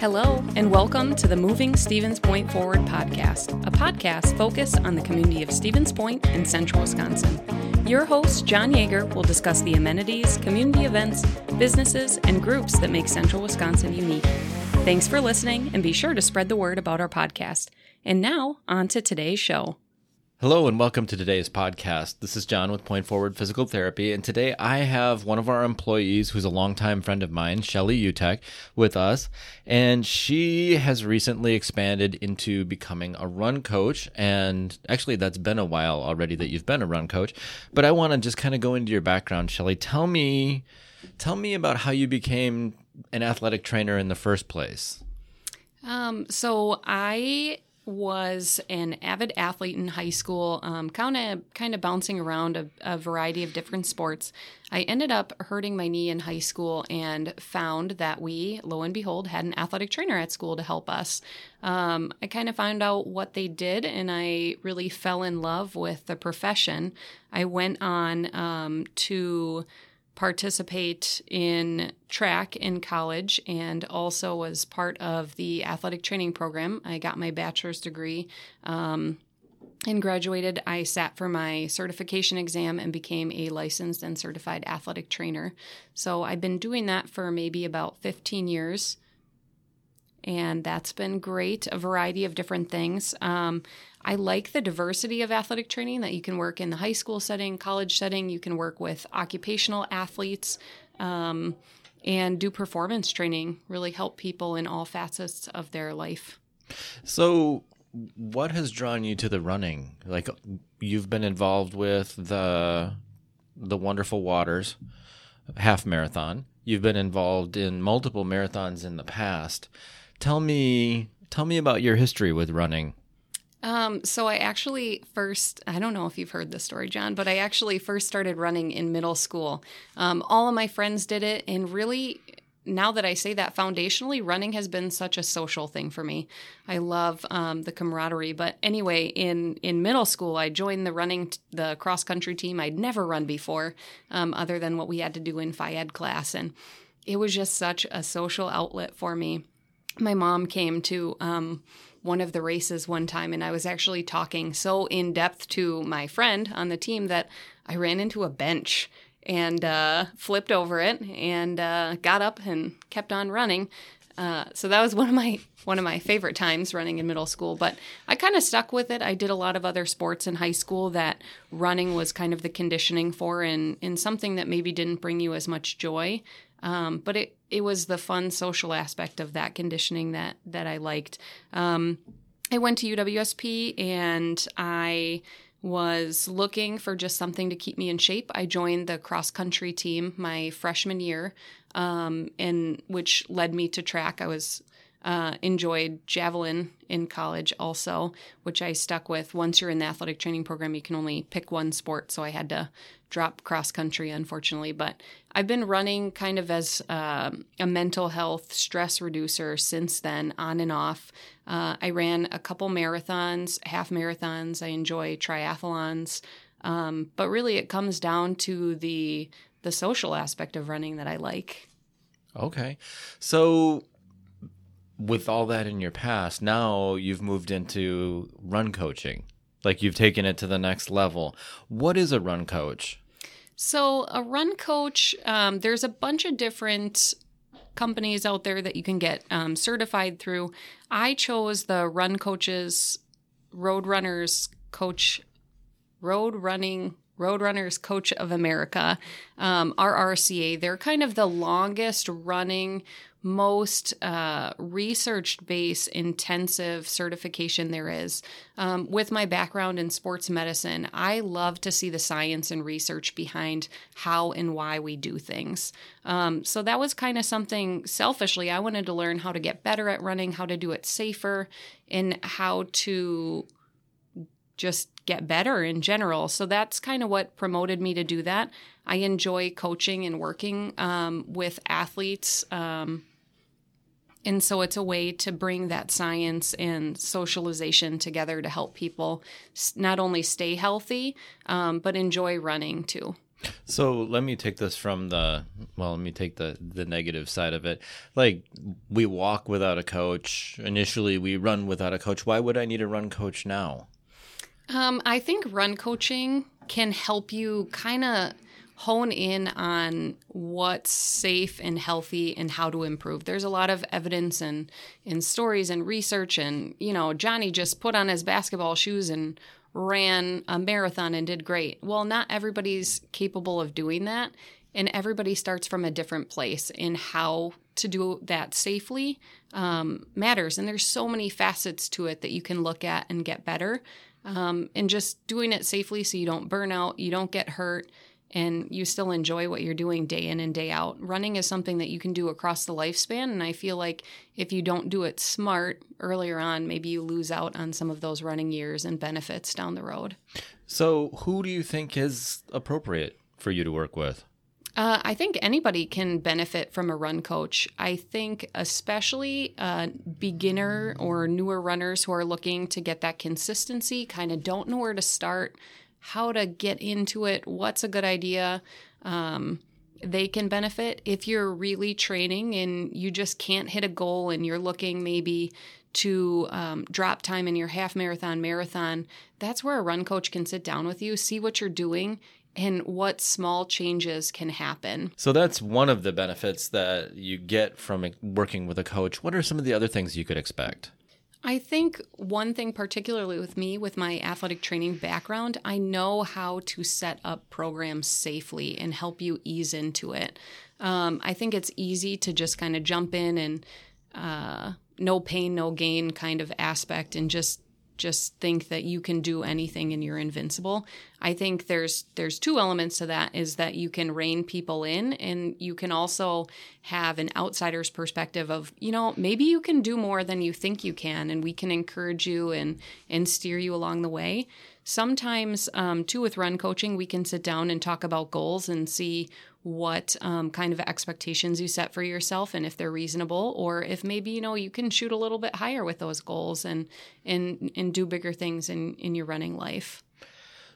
Hello, and welcome to the Moving Stevens Point Forward podcast, a podcast focused on the community of Stevens Point in central Wisconsin. Your host, John Yeager, will discuss the amenities, community events, businesses, and groups that make central Wisconsin unique. Thanks for listening, and be sure to spread the word about our podcast. And now, on to today's show. Hello and welcome to today's podcast. This is John with Point Forward Physical Therapy, and today I have one of our employees who's a longtime friend of mine, Shelly Utek, with us, and she has recently expanded into becoming a run coach. And actually, that's been a while already that you've been a run coach. But I want to just kind of go into your background, Shelly. Tell me, tell me about how you became an athletic trainer in the first place. Um, so I was an avid athlete in high school, kind of kind of bouncing around a, a, variety of different sports. I ended up hurting my knee in high school and found that we, lo and behold, had an athletic trainer at school to help us. Um, I kind of found out what they did, and I really fell in love with the profession. I went on um, to participate in track in college and also was part of the athletic training program. I got my bachelor's degree um, and graduated. I sat for my certification exam and became a licensed and certified athletic trainer. So I've been doing that for maybe about 15 years and that's been great. A variety of different things. Um, I like the diversity of athletic training that you can work in the high school setting, college setting. You can work with occupational athletes um, and do performance training, really help people in all facets of their life. So, what has drawn you to the running? Like, you've been involved with the the Wonderful Waters half marathon. You've been involved in multiple marathons in the past. Tell me, tell me about your history with running. Um, so I actually first, I don't know if you've heard this story, John, but I actually first started running in middle school. Um, all of my friends did it, and really, now that I say that, foundationally, running has been such a social thing for me. I love um, the camaraderie. But anyway, in in middle school, I joined the running, t- the cross country team. I'd never run before, um, other than what we had to do in Phys Ed class, and it was just such a social outlet for me my mom came to um, one of the races one time, and I was actually talking so in depth to my friend on the team that I ran into a bench and uh, flipped over it and uh, got up and kept on running. Uh, so that was one of my one of my favorite times running in middle school. But I kind of stuck with it. I did a lot of other sports in high school that running was kind of the conditioning for, and in something that maybe didn't bring you as much joy. Um, but it it was the fun social aspect of that conditioning that that I liked. Um, I went to UWSP and I was looking for just something to keep me in shape. I joined the cross country team my freshman year, um, and which led me to track. I was uh, enjoyed javelin in college also, which I stuck with. Once you're in the athletic training program, you can only pick one sport, so I had to drop cross country, unfortunately. But I've been running kind of as uh, a mental health stress reducer since then, on and off. Uh, I ran a couple marathons, half marathons. I enjoy triathlons, um, but really it comes down to the the social aspect of running that I like. Okay, so with all that in your past, now you've moved into run coaching. Like you've taken it to the next level. What is a run coach? So, a run coach, um, there's a bunch of different companies out there that you can get um, certified through. I chose the Run Coaches Road Runners Coach, Road Running Roadrunners Coach of America, um, RRCA. They're kind of the longest running most uh, research based intensive certification there is. Um, with my background in sports medicine, I love to see the science and research behind how and why we do things. Um, so that was kind of something selfishly I wanted to learn how to get better at running, how to do it safer, and how to just get better in general. So that's kind of what promoted me to do that. I enjoy coaching and working um, with athletes. Um, and so it's a way to bring that science and socialization together to help people not only stay healthy, um, but enjoy running too. So let me take this from the well, let me take the the negative side of it. Like we walk without a coach. Initially, we run without a coach. Why would I need a run coach now? Um, I think run coaching can help you kind of hone in on what's safe and healthy and how to improve. There's a lot of evidence and in stories and research and you know, Johnny just put on his basketball shoes and ran a marathon and did great. Well, not everybody's capable of doing that and everybody starts from a different place in how to do that safely um, matters and there's so many facets to it that you can look at and get better um, and just doing it safely so you don't burn out you don't get hurt and you still enjoy what you're doing day in and day out. Running is something that you can do across the lifespan. And I feel like if you don't do it smart earlier on, maybe you lose out on some of those running years and benefits down the road. So, who do you think is appropriate for you to work with? Uh, I think anybody can benefit from a run coach. I think, especially uh, beginner or newer runners who are looking to get that consistency, kind of don't know where to start how to get into it, what's a good idea. Um, they can benefit if you're really training and you just can't hit a goal and you're looking maybe to um, drop time in your half marathon, marathon. That's where a run coach can sit down with you, see what you're doing, and what small changes can happen. So that's one of the benefits that you get from working with a coach. What are some of the other things you could expect? I think one thing, particularly with me, with my athletic training background, I know how to set up programs safely and help you ease into it. Um, I think it's easy to just kind of jump in and uh, no pain, no gain kind of aspect and just just think that you can do anything and you're invincible. I think there's there's two elements to that is that you can rein people in and you can also have an outsider's perspective of, you know, maybe you can do more than you think you can and we can encourage you and and steer you along the way. Sometimes, um, too, with run coaching, we can sit down and talk about goals and see what um, kind of expectations you set for yourself and if they're reasonable or if maybe you know you can shoot a little bit higher with those goals and and and do bigger things in in your running life.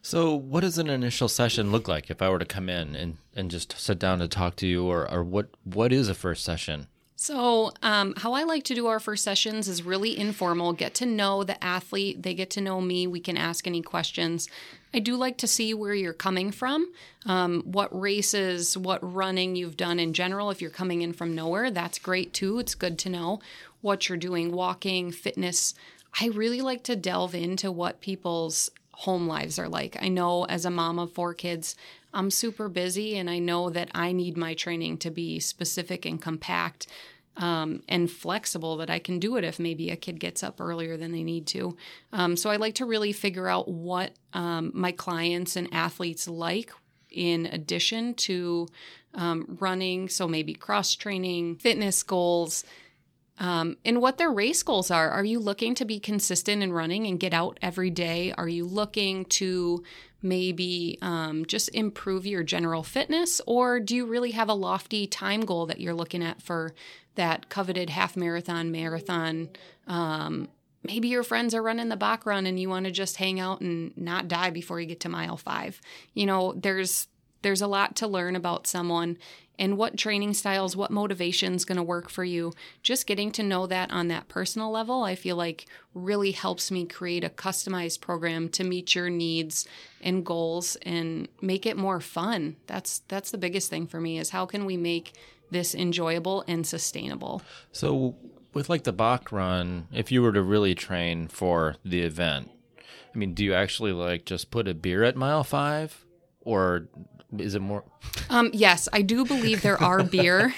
So what does an initial session look like if i were to come in and and just sit down to talk to you or or what what is a first session so, um, how I like to do our first sessions is really informal. Get to know the athlete, they get to know me. We can ask any questions. I do like to see where you're coming from, um, what races, what running you've done in general. If you're coming in from nowhere, that's great too. It's good to know what you're doing, walking, fitness. I really like to delve into what people's home lives are like. I know as a mom of four kids, I'm super busy and I know that I need my training to be specific and compact um, and flexible that I can do it if maybe a kid gets up earlier than they need to. Um, so I like to really figure out what um, my clients and athletes like in addition to um, running. So maybe cross training, fitness goals. Um, and what their race goals are. Are you looking to be consistent in running and get out every day? Are you looking to maybe um, just improve your general fitness? Or do you really have a lofty time goal that you're looking at for that coveted half marathon, marathon? Um, maybe your friends are running the Bock run and you want to just hang out and not die before you get to mile five. You know, there's there's a lot to learn about someone and what training styles, what motivation is going to work for you. Just getting to know that on that personal level, I feel like really helps me create a customized program to meet your needs and goals and make it more fun. That's that's the biggest thing for me is how can we make this enjoyable and sustainable. So with like the Bock run, if you were to really train for the event, I mean, do you actually like just put a beer at mile 5 or is it more? Um, yes, I do believe there are beer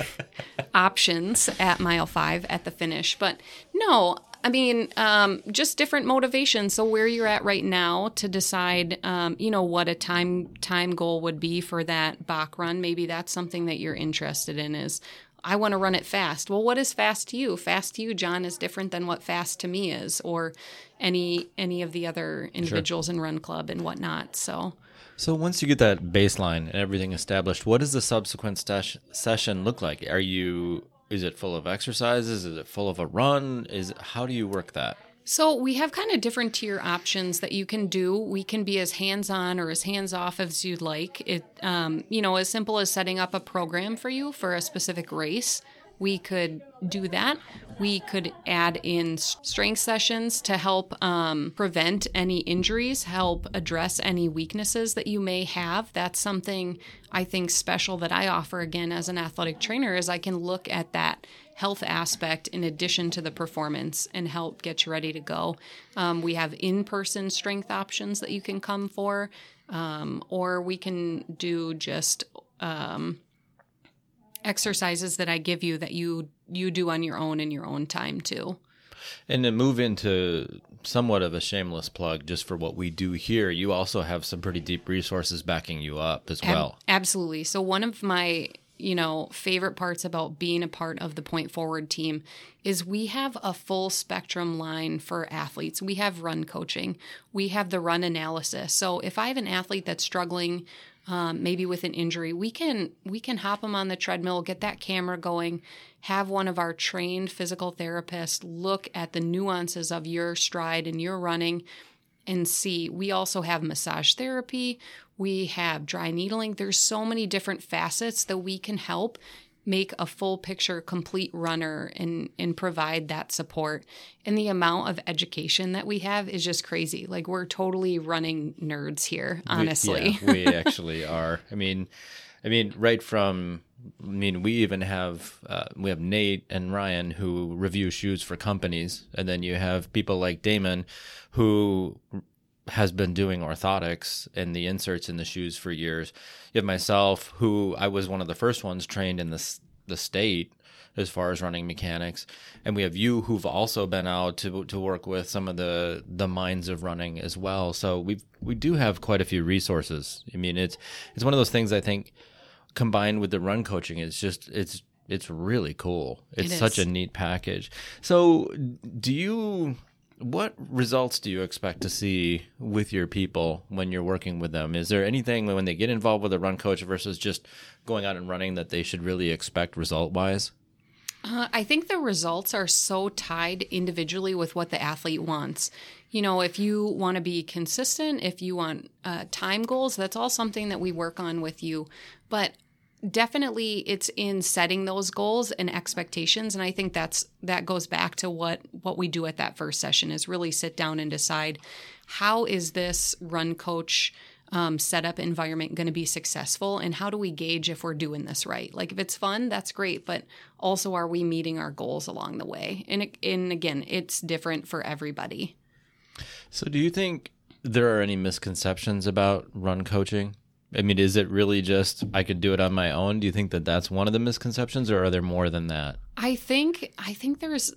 options at mile five at the finish, but no, I mean, um, just different motivations. So where you're at right now to decide, um, you know, what a time time goal would be for that Bock run. Maybe that's something that you're interested in. Is I want to run it fast. Well, what is fast to you? Fast to you, John, is different than what fast to me is, or any any of the other individuals sure. in Run Club and whatnot. So so once you get that baseline and everything established, what does the subsequent stash- session look like? Are you is it full of exercises? Is it full of a run? Is how do you work that? So we have kind of different tier options that you can do. We can be as hands-on or as hands-off as you'd like. It, um, you know, as simple as setting up a program for you for a specific race. We could do that. We could add in strength sessions to help um, prevent any injuries, help address any weaknesses that you may have. That's something I think special that I offer again as an athletic trainer is I can look at that health aspect in addition to the performance and help get you ready to go. Um, we have in person strength options that you can come for, um, or we can do just um, exercises that I give you that you you do on your own in your own time too. And to move into somewhat of a shameless plug just for what we do here, you also have some pretty deep resources backing you up as well. Ab- absolutely. So one of my you know, favorite parts about being a part of the Point Forward team is we have a full spectrum line for athletes. We have run coaching, we have the run analysis. So if I have an athlete that's struggling, um, maybe with an injury, we can we can hop them on the treadmill, get that camera going, have one of our trained physical therapists look at the nuances of your stride and your running and see. We also have massage therapy, we have dry needling. There's so many different facets that we can help make a full picture complete runner and and provide that support. And the amount of education that we have is just crazy. Like we're totally running nerds here honestly. we, yeah, we actually are. I mean i mean right from I mean, we even have uh, we have Nate and Ryan who review shoes for companies, and then you have people like Damon who has been doing orthotics and the inserts in the shoes for years. You have myself, who I was one of the first ones trained in the the state as far as running mechanics, and we have you who've also been out to to work with some of the the minds of running as well. So we we do have quite a few resources. I mean, it's it's one of those things I think combined with the run coaching, it's just it's it's really cool. It's it such a neat package. So, do you what results do you expect to see with your people when you're working with them? Is there anything when they get involved with a run coach versus just going out and running that they should really expect result wise? Uh, I think the results are so tied individually with what the athlete wants. You know, if you want to be consistent, if you want uh, time goals, that's all something that we work on with you. But definitely it's in setting those goals and expectations and i think that's that goes back to what what we do at that first session is really sit down and decide how is this run coach um, setup environment going to be successful and how do we gauge if we're doing this right? Like if it's fun that's great but also are we meeting our goals along the way? And, and again it's different for everybody. So do you think there are any misconceptions about run coaching I mean, is it really just I could do it on my own? Do you think that that's one of the misconceptions, or are there more than that? I think I think there's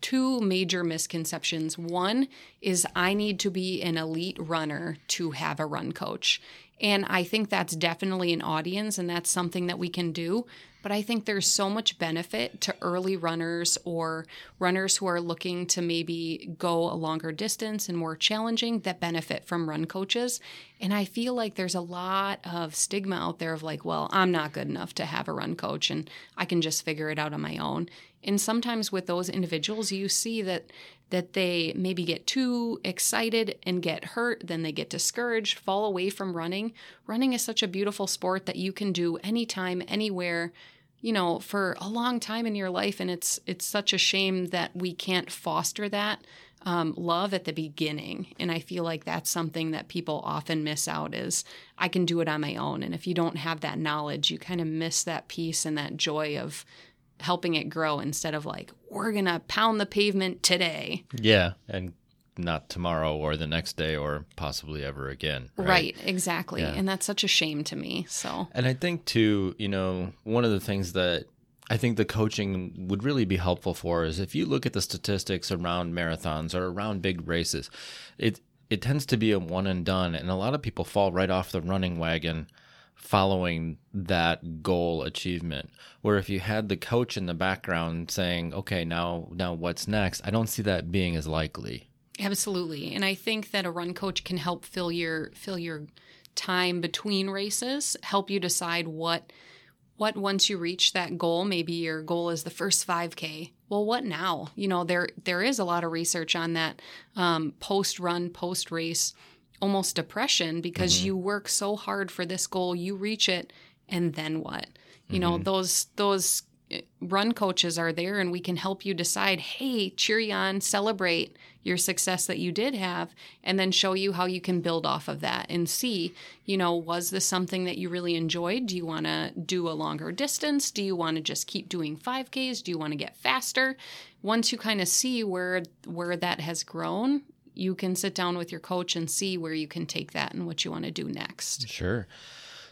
two major misconceptions. One is I need to be an elite runner to have a run coach. And I think that's definitely an audience and that's something that we can do. But I think there's so much benefit to early runners or runners who are looking to maybe go a longer distance and more challenging that benefit from run coaches. And I feel like there's a lot of stigma out there of like, well, I'm not good enough to have a run coach and I can just figure it out on my own. And sometimes with those individuals, you see that that they maybe get too excited and get hurt, then they get discouraged, fall away from running. Running is such a beautiful sport that you can do anytime, anywhere, you know, for a long time in your life. And it's it's such a shame that we can't foster that um, love at the beginning. And I feel like that's something that people often miss out is I can do it on my own. And if you don't have that knowledge, you kind of miss that peace and that joy of helping it grow instead of like we're gonna pound the pavement today yeah and not tomorrow or the next day or possibly ever again right, right exactly. Yeah. and that's such a shame to me so. And i think too you know one of the things that I think the coaching would really be helpful for is if you look at the statistics around marathons or around big races, it it tends to be a one and done, and a lot of people fall right off the running wagon following that goal achievement. Where if you had the coach in the background saying okay now now what's next? I don't see that being as likely absolutely and i think that a run coach can help fill your fill your time between races help you decide what what once you reach that goal maybe your goal is the first 5k well what now you know there there is a lot of research on that um, post run post race almost depression because mm-hmm. you work so hard for this goal you reach it and then what you mm-hmm. know those those run coaches are there and we can help you decide hey cheer on celebrate your success that you did have and then show you how you can build off of that and see, you know, was this something that you really enjoyed? Do you want to do a longer distance? Do you want to just keep doing 5Ks? Do you want to get faster? Once you kind of see where where that has grown, you can sit down with your coach and see where you can take that and what you want to do next. Sure.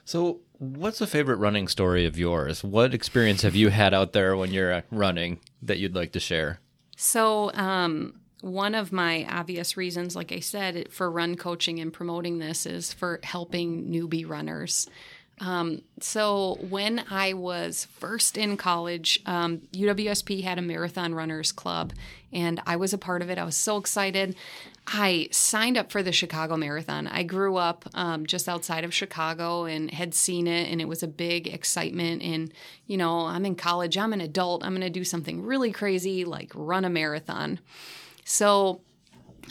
So, what's a favorite running story of yours? What experience have you had out there when you're running that you'd like to share? So, um, one of my obvious reasons, like I said, for run coaching and promoting this is for helping newbie runners. Um, so when I was first in college, um, UWSP had a marathon runners club, and I was a part of it. I was so excited. I signed up for the Chicago Marathon. I grew up um, just outside of Chicago and had seen it, and it was a big excitement. And you know, I'm in college. I'm an adult. I'm going to do something really crazy, like run a marathon. So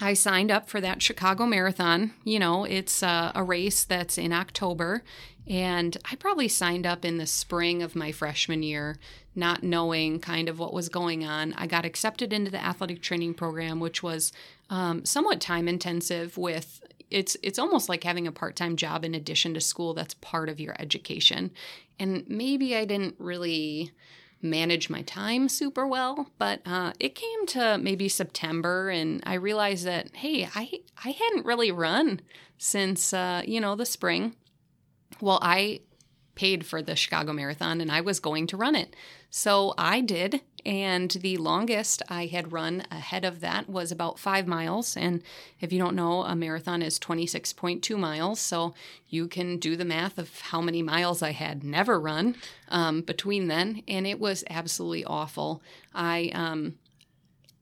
I signed up for that Chicago Marathon. You know, it's uh, a race that's in October. And I probably signed up in the spring of my freshman year, not knowing kind of what was going on. I got accepted into the athletic training program, which was um, somewhat time intensive with it's it's almost like having a part-time job in addition to school that's part of your education and maybe i didn't really manage my time super well. But uh, it came to maybe September, and I realized that hey, I I hadn't really run since uh, you know the spring. Well, I paid for the Chicago Marathon, and I was going to run it, so I did, and the longest I had run ahead of that was about five miles. And if you don't know, a marathon is 26.2 miles. So you can do the math of how many miles I had never run um, between then. And it was absolutely awful. I, um,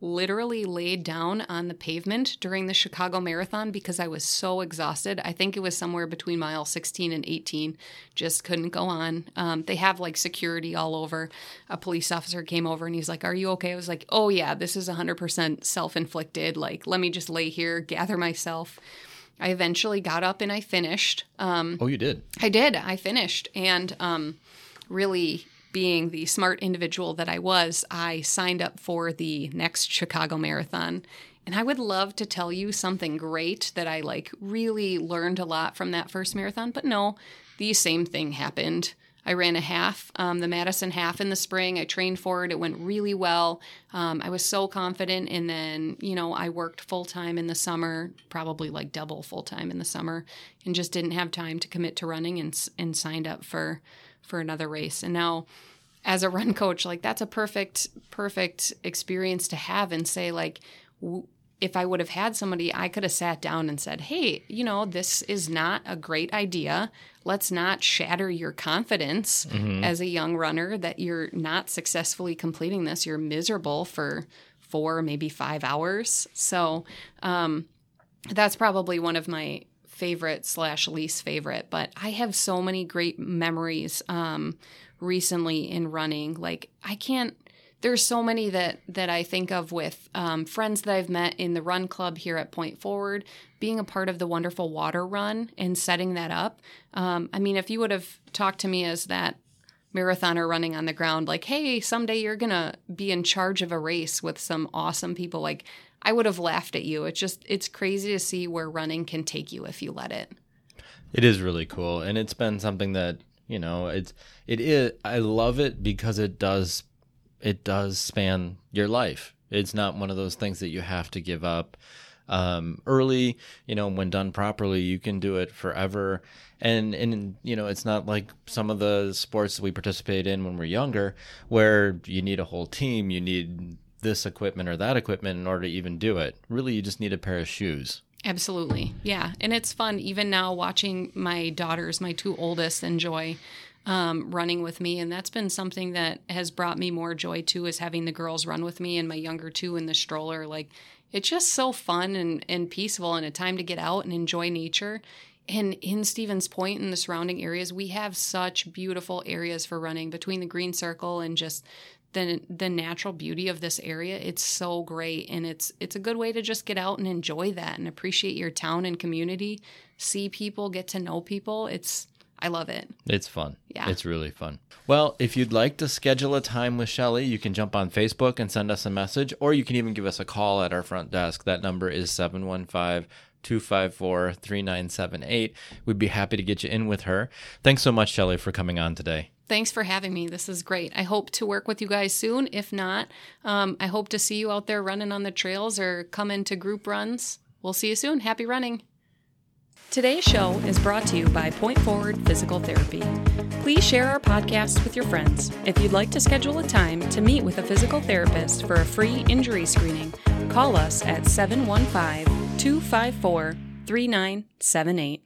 literally laid down on the pavement during the Chicago Marathon because I was so exhausted. I think it was somewhere between mile 16 and 18. Just couldn't go on. Um, they have like security all over. A police officer came over and he's like, Are you okay? I was like, Oh, yeah, this is 100% self inflicted. Like, let me just lay here, gather myself. I eventually got up and I finished. Um, oh, you did? I did. I finished. And um, really being the smart individual that I was, I signed up for the next Chicago Marathon. And I would love to tell you something great that I like really learned a lot from that first marathon, but no, the same thing happened. I ran a half, um, the Madison half in the spring. I trained for it. It went really well. Um, I was so confident. And then, you know, I worked full time in the summer, probably like double full time in the summer, and just didn't have time to commit to running and, and signed up for for another race. And now as a run coach, like that's a perfect perfect experience to have and say like if I would have had somebody, I could have sat down and said, Hey, you know, this is not a great idea. Let's not shatter your confidence mm-hmm. as a young runner that you're not successfully completing this. You're miserable for four, maybe five hours. So um, that's probably one of my favorite slash least favorite, but I have so many great memories um, recently in running. Like I can't. There's so many that that I think of with um, friends that I've met in the run club here at Point Forward, being a part of the wonderful water run and setting that up. Um, I mean, if you would have talked to me as that marathoner running on the ground, like, hey, someday you're gonna be in charge of a race with some awesome people, like I would have laughed at you. It's just it's crazy to see where running can take you if you let it. It is really cool, and it's been something that you know it's it is. I love it because it does it does span your life. It's not one of those things that you have to give up um, early. You know, when done properly, you can do it forever. And and you know, it's not like some of the sports we participate in when we're younger, where you need a whole team. You need this equipment or that equipment in order to even do it. Really, you just need a pair of shoes. Absolutely. Yeah. And it's fun even now watching my daughters, my two oldest, enjoy um, running with me. And that's been something that has brought me more joy too, is having the girls run with me and my younger two in the stroller. Like it's just so fun and, and peaceful and a time to get out and enjoy nature. And in Stevens Point and the surrounding areas, we have such beautiful areas for running between the green circle and just the the natural beauty of this area. It's so great and it's it's a good way to just get out and enjoy that and appreciate your town and community, see people, get to know people. It's I love it. It's fun. Yeah. It's really fun. Well, if you'd like to schedule a time with Shelly, you can jump on Facebook and send us a message, or you can even give us a call at our front desk. That number is 715 254 3978. We'd be happy to get you in with her. Thanks so much, Shelly, for coming on today. Thanks for having me. This is great. I hope to work with you guys soon. If not, um, I hope to see you out there running on the trails or come into group runs. We'll see you soon. Happy running. Today's show is brought to you by Point Forward Physical Therapy. Please share our podcast with your friends. If you'd like to schedule a time to meet with a physical therapist for a free injury screening, call us at 715 254 3978.